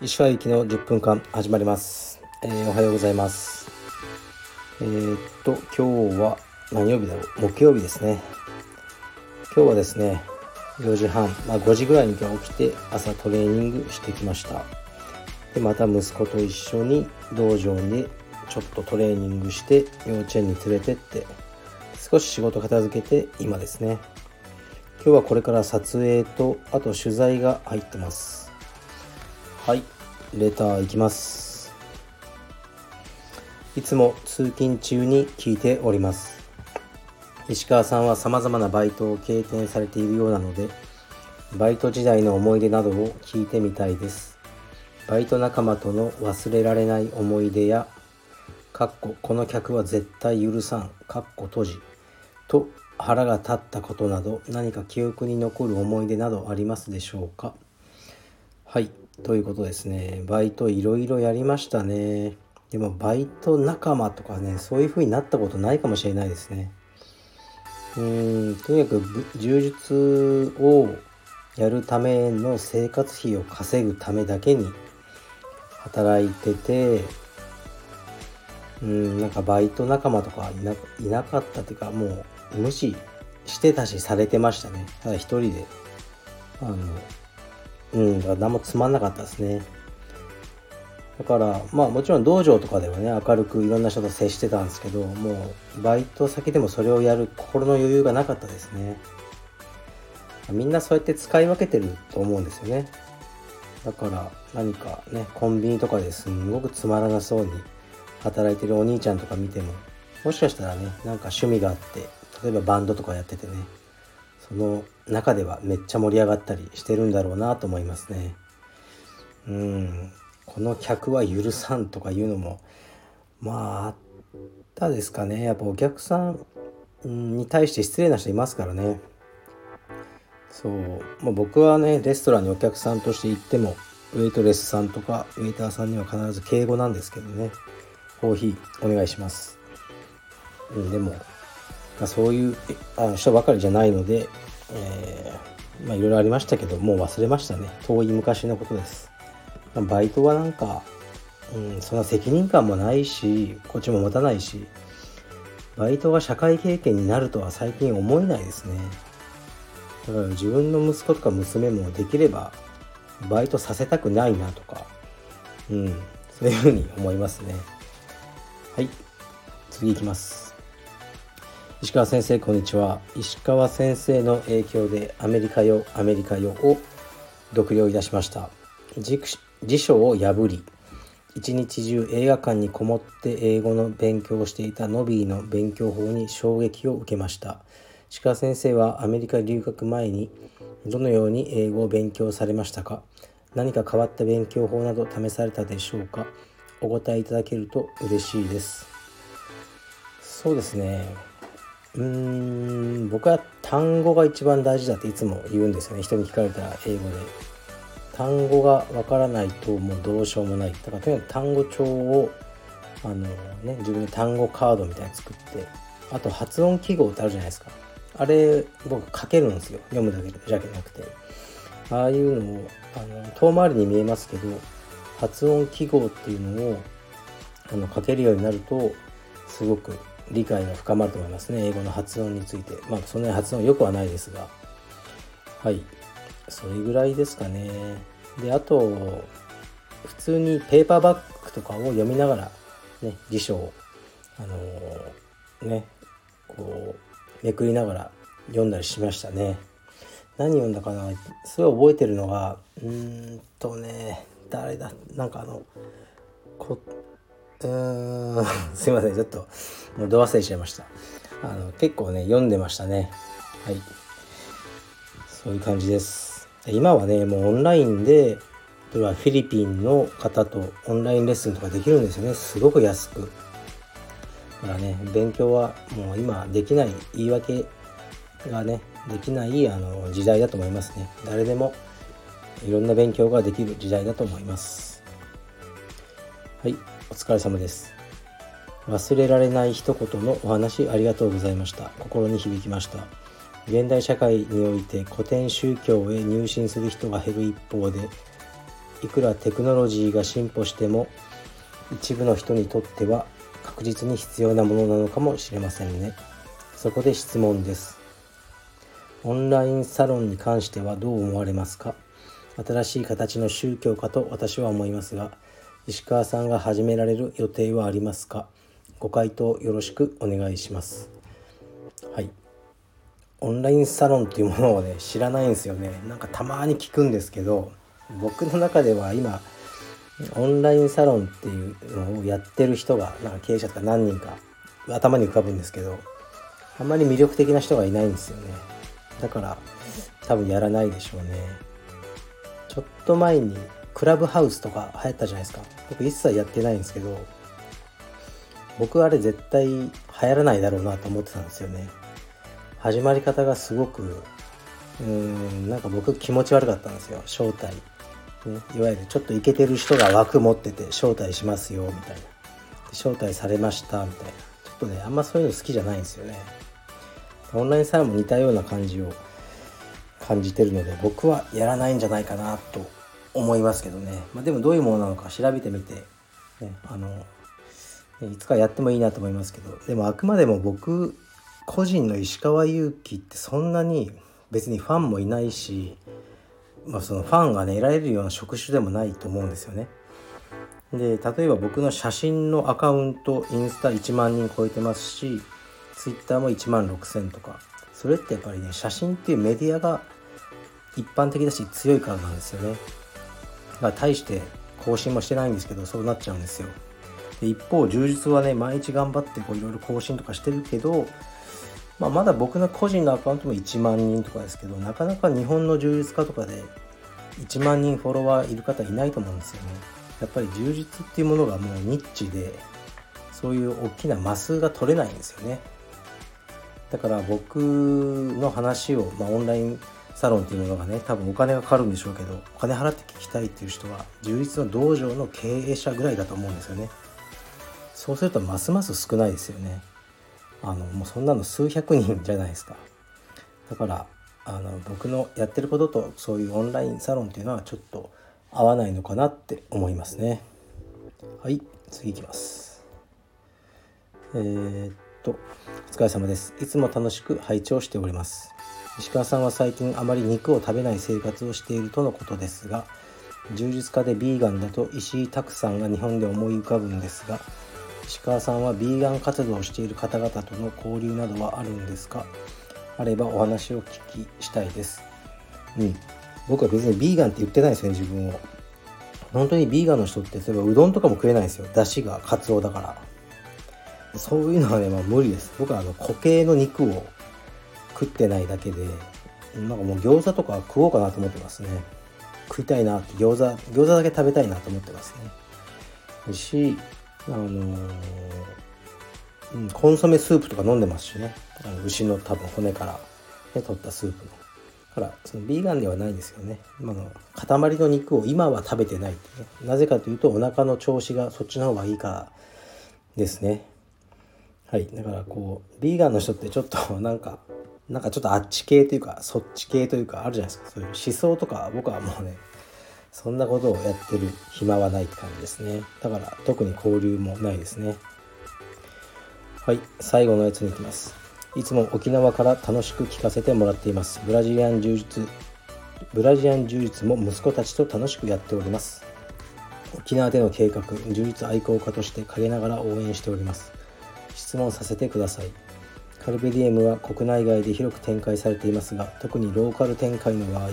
石川行きの10分間始まります、えー、おはようございます。えー、っと今日は何曜日だろう？木曜日ですね。今日はですね4時半、まあ、5時ぐらいに今日起きて朝トレーニングしてきました。でまた息子と一緒に道場でちょっとトレーニングして幼稚園に連れてって少し仕事片付けて今ですね。今日はこれから撮影とあと取材が入ってます。はいレターいきます。いつも通勤中に聞いております。石川さんは様々なバイトを経験されているようなので、バイト時代の思い出などを聞いてみたいです。バイト仲間との忘れられない思い出や、かっここの客は絶対許さん、かっこ閉じ、と腹が立ったことなど何か記憶に残る思い出などありますでしょうか？はい、ということですね。バイトいろいろやりましたね。でもバイト仲間とかね、そういう風になったことないかもしれないですね。うんとにかく充実をやるための生活費を稼ぐためだけに働いててうんなんかバイト仲間とかいないなかったっていうかもう無視してたしされてましたね。ただ一人で。あのうん何もつまんなかったですね。だからまあもちろん道場とかではね明るくいろんな人と接してたんですけどもうバイト先でもそれをやる心の余裕がなかったですね。みんなそうやって使い分けてると思うんですよね。だから何かねコンビニとかですんごくつまらなそうに働いてるお兄ちゃんとか見てももしかしたらねなんか趣味があって例えばバンドとかやっててねその中ではめっちゃ盛り上がったりしてるんだろうなと思いますね。うんこの客は許さんとかいうのもまああったですかね。やっぱお客さんに対して失礼な人いますからね。そう、まあ、僕はねレストランにお客さんとして行ってもウェイトレスさんとかウェイターさんには必ず敬語なんですけどね。コーヒーお願いします、うん、でも、まあ、そういうあ人ばかりじゃないので、えー、まあいろいろありましたけどもう忘れましたね。遠い昔のことです。バイトはなんか、うん、そんな責任感もないしこっちも持たないしバイトが社会経験になるとは最近思えないですね。だから自分の息子とか娘もできればバイトさせたくないなとかうんそういうふうに思いますね。はい。次いきます。石川先生こんにちは。石川先生の影響でアメリカよアメリカよを読了いたしました。辞書を破り一日中映画館にこもって英語の勉強をしていたノビーの勉強法に衝撃を受けました。鹿先生はアメリカ留学前にどのように英語を勉強されましたか？何か変わった勉強法など試されたでしょうか？お答えいただけると嬉しいです。そうですね。うん僕は単語が一番大事だっていつも言うんですよね。人に聞かれたら英語で。単語がわからないともうどうしようもない。だからとにかく単語帳をあのね自分で単語カードみたいに作って。あと発音記号ってあるじゃないですか。あれ僕書けるんですよ。読むだけじゃなくて。ああいうのをあの遠回りに見えますけど発音記号っていうのをあの書けるようになるとすごく理解が深まると思いますね。英語の発音について。まあそんなに発音よくはないですが。はい。それぐらいですかね。であと普通にペーパーバッグとかを読みながらね辞書をあのー、ねこうめくりながら読んだりしましたね。何読んだかな。すごい覚えてるのがうーんとね誰だ。なんかあのこうん。すいませんちょっともうど忘れちゃいました。あの結構ね読んでましたね。はい。そういう感じです。今はねもうオンラインで例えばフィリピンの方とオンラインレッスンとかできるんですよね。すごく安く。だからね勉強はもう今できない言い訳がねできないあの時代だと思いますね。誰でもいろんな勉強ができる時代だと思います。はい。お疲れ様です。忘れられない一言のお話ありがとうございました。心に響きました。現代社会において古典宗教へ入信する人が減る一方でいくらテクノロジーが進歩しても一部の人にとっては確実に必要なものなのかもしれませんね。そこで質問です。オンラインサロンに関してはどう思われますか？新しい形の宗教かと私は思いますが石川さんが始められる予定はありますか？ご回答よろしくお願いします。はい。オンラインサロンっていうものをね知らないんですよね。なんかたまに聞くんですけど僕の中では今オンラインサロンっていうのをやってる人がなんか経営者とか何人か頭に浮かぶんですけどあんまり魅力的な人がいないんですよね。だから多分やらないでしょうね。ちょっと前にクラブハウスとか流行ったじゃないですか。僕一切やってないんですけど僕あれ絶対流行らないだろうなと思ってたんですよね。始まり方がすごくうーんなんか僕気持ち悪かったんですよ。招待、ね、いわゆるちょっとイケてる人が枠持ってて招待しますよみたいな。招待されましたみたいな。ちょっとねあんまそういうの好きじゃないんですよね。オンラインサロンも似たような感じを感じてるので僕はやらないんじゃないかなと思いますけどね、まあ、でもどういうものなのか調べてみて、ね、あのいつかやってもいいなと思いますけどでもあくまでも僕個人の石川祐希ってそんなに別にファンもいないし、まあ、そのファンがね得られるような職種でもないと思うんですよね。で例えば僕の写真のアカウントインスタ1万人超えてますしツイッターも1万6000とかそれってやっぱりね写真っていうメディアが一般的だし強いからなんですよね。だから大して更新もしてないんですけどそうなっちゃうんですよ。で一方充実はね毎日頑張ってこういろいろ更新とかしてるけど、まあ、まだ僕の個人のアカウントも1万人とかですけどなかなか日本の充実家とかで1万人フォロワーいる方いないと思うんですよねやっぱり充実っていうものがもうニッチでそういう大きなマスが取れないんですよねだから僕の話を、まあ、オンラインサロンっていうのがね多分お金がかかるんでしょうけどお金払って聞きたいっていう人は充実の道場の経営者ぐらいだと思うんですよね。そうするとますます少ないですよね。あのもうそんなの数百人じゃないですか。だからあの僕のやってることとそういうオンラインサロンっていうのはちょっと合わないのかなって思いますね。はい次いきます。えー、っとお疲れ様です。いつも楽しく拝聴しております。石川さんは最近あまり肉を食べない生活をしているとのことですが充実家でビーガンだと石井拓さんが日本で思い浮かぶんですが石川さんはビーガン活動をしている方々との交流などはあるんですか？あればお話を聞きしたいです。うん。僕は別にビーガンって言ってないですね自分を。本当にビーガンの人って例えばうどんとかも食えないんですよ。出汁がカツオだから。そういうのはね、まあ、無理です。僕はあの固形の肉を食ってないだけでなんかもう餃子とか食おうかなと思ってますね。食いたいなって餃子餃子だけ食べたいなと思ってますね。しあの、うん、コンソメスープとか飲んでますしね。あの牛の多分骨から、ね、取ったスープの。からそのビーガンではないんですよね。今の塊の肉を今は食べてないってね。なぜかというとお腹の調子がそっちの方がいいからですね。はい。だからこうビーガンの人ってちょっとなんかなんかちょっとあっち系というかそっち系というかあるじゃないですか。そういう思想とか僕はもうねそんなことをやってる暇はないって感じですね。だから特に交流もないですね。はい最後のやつに行きます。いつも沖縄から楽しく聞かせてもらっています。ブラジリアン柔術ブラジリアン柔術も息子たちと楽しくやっております。沖縄での計画柔術愛好家として陰ながら応援しております。質問させてください。カルベディエムは国内外で広く展開されていますが特にローカル展開の場合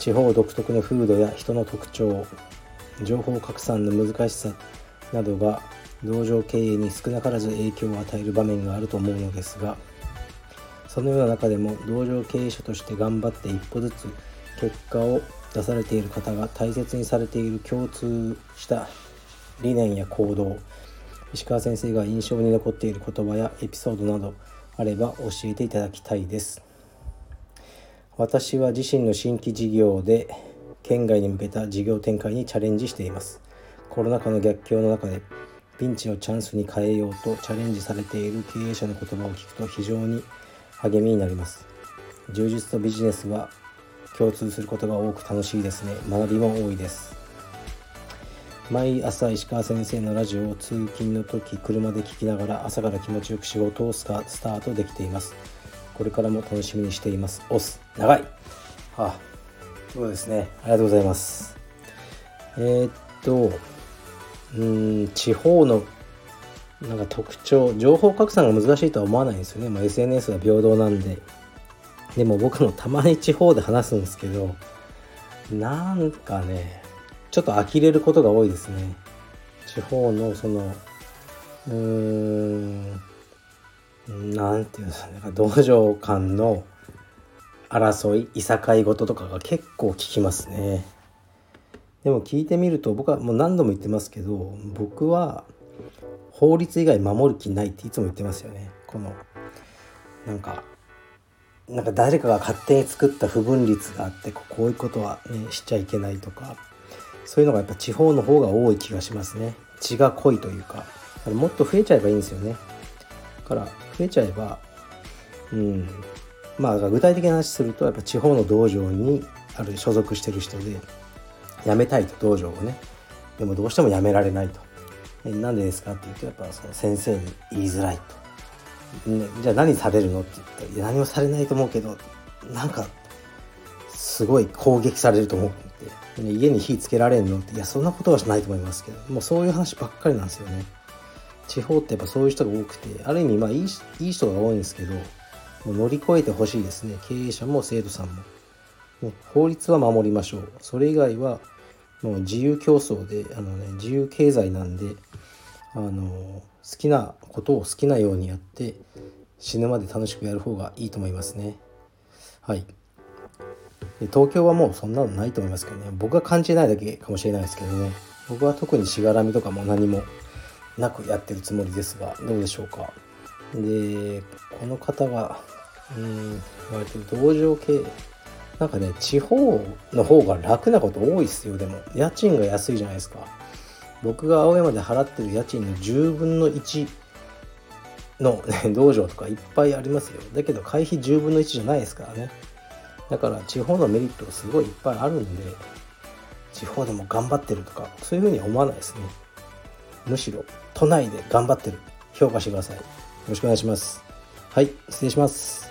地方独特の風土や人の特徴情報拡散の難しさなどが道場経営に少なからず影響を与える場面があると思うのですがそのような中でも道場経営者として頑張って一歩ずつ結果を出されている方が大切にされている共通した理念や行動石川先生が印象に残っている言葉やエピソードなどあれば教えていただきたいです。私は自身の新規事業で県外に向けた事業展開にチャレンジしています。コロナ禍の逆境の中でピンチをチャンスに変えようとチャレンジされている経営者の言葉を聞くと非常に励みになります。充実とビジネスは共通することが多く楽しいですね。学びも多いです。毎朝石川先生のラジオを通勤の時車で聞きながら朝から気持ちよく仕事をスタートできています。これからも楽しみにしています。オス。長い。あそうですね。ありがとうございます。えー、っとうん地方のなんか特徴情報拡散が難しいとは思わないんですよね、まあ、SNS は平等なんで。でも僕もたまに地方で話すんですけどなんかねちょっと呆れることが多いですね。地方のそのうーんなんていうんですかね。道場間の争いいさかい事とかが結構聞きますね。でも聞いてみると僕はもう何度も言ってますけど僕は法律以外守る気ないっていつも言ってますよね。このなんかなんか誰かが勝手に作った不分率があってこういうことは、ね、しちゃいけないとか。そういうのがやっぱ地方の方が多い気がしますね。血が濃いというか。もっと増えちゃえばいいんですよね。だから増えちゃえばうん。まあ具体的な話するとやっぱ地方の道場にある所属してる人で辞めたいと道場をねでもどうしても辞められないと。なんでですかって言うとやっぱその先生に言いづらいと、ね、じゃあ何されるのって言ったら何もされないと思うけどなんかすごい攻撃されると思って家に火つけられんのっていやそんなことはしないと思いますけどもうそういう話ばっかりなんですよね。地方ってやっぱそういう人が多くてある意味まあいいいい人が多いんですけどもう乗り越えてほしいですね。経営者も生徒さんも。もう法律は守りましょう。それ以外はもう自由競争であの、ね、自由経済なんであの好きなことを好きなようにやって死ぬまで楽しくやる方がいいと思いますね。はい。で東京はもうそんなのないと思いますけどね。僕は感じないだけかもしれないですけどね。僕は特にしがらみとかも何もなくやってるつもりですがどうでしょうか。でこの方がうん割と同情系。なんかね地方の方が楽なこと多いっすよでも。家賃が安いじゃないですか。僕が青山で払ってる家賃の10分の1の、ね、道場とかいっぱいありますよ。だけど会費10分の1じゃないですからね。だから地方のメリットがすごいいっぱいあるんで地方でも頑張ってるとかそういうふうには思わないですね。むしろ都内で頑張ってる。評価してください。よろしくお願いします。はい失礼します。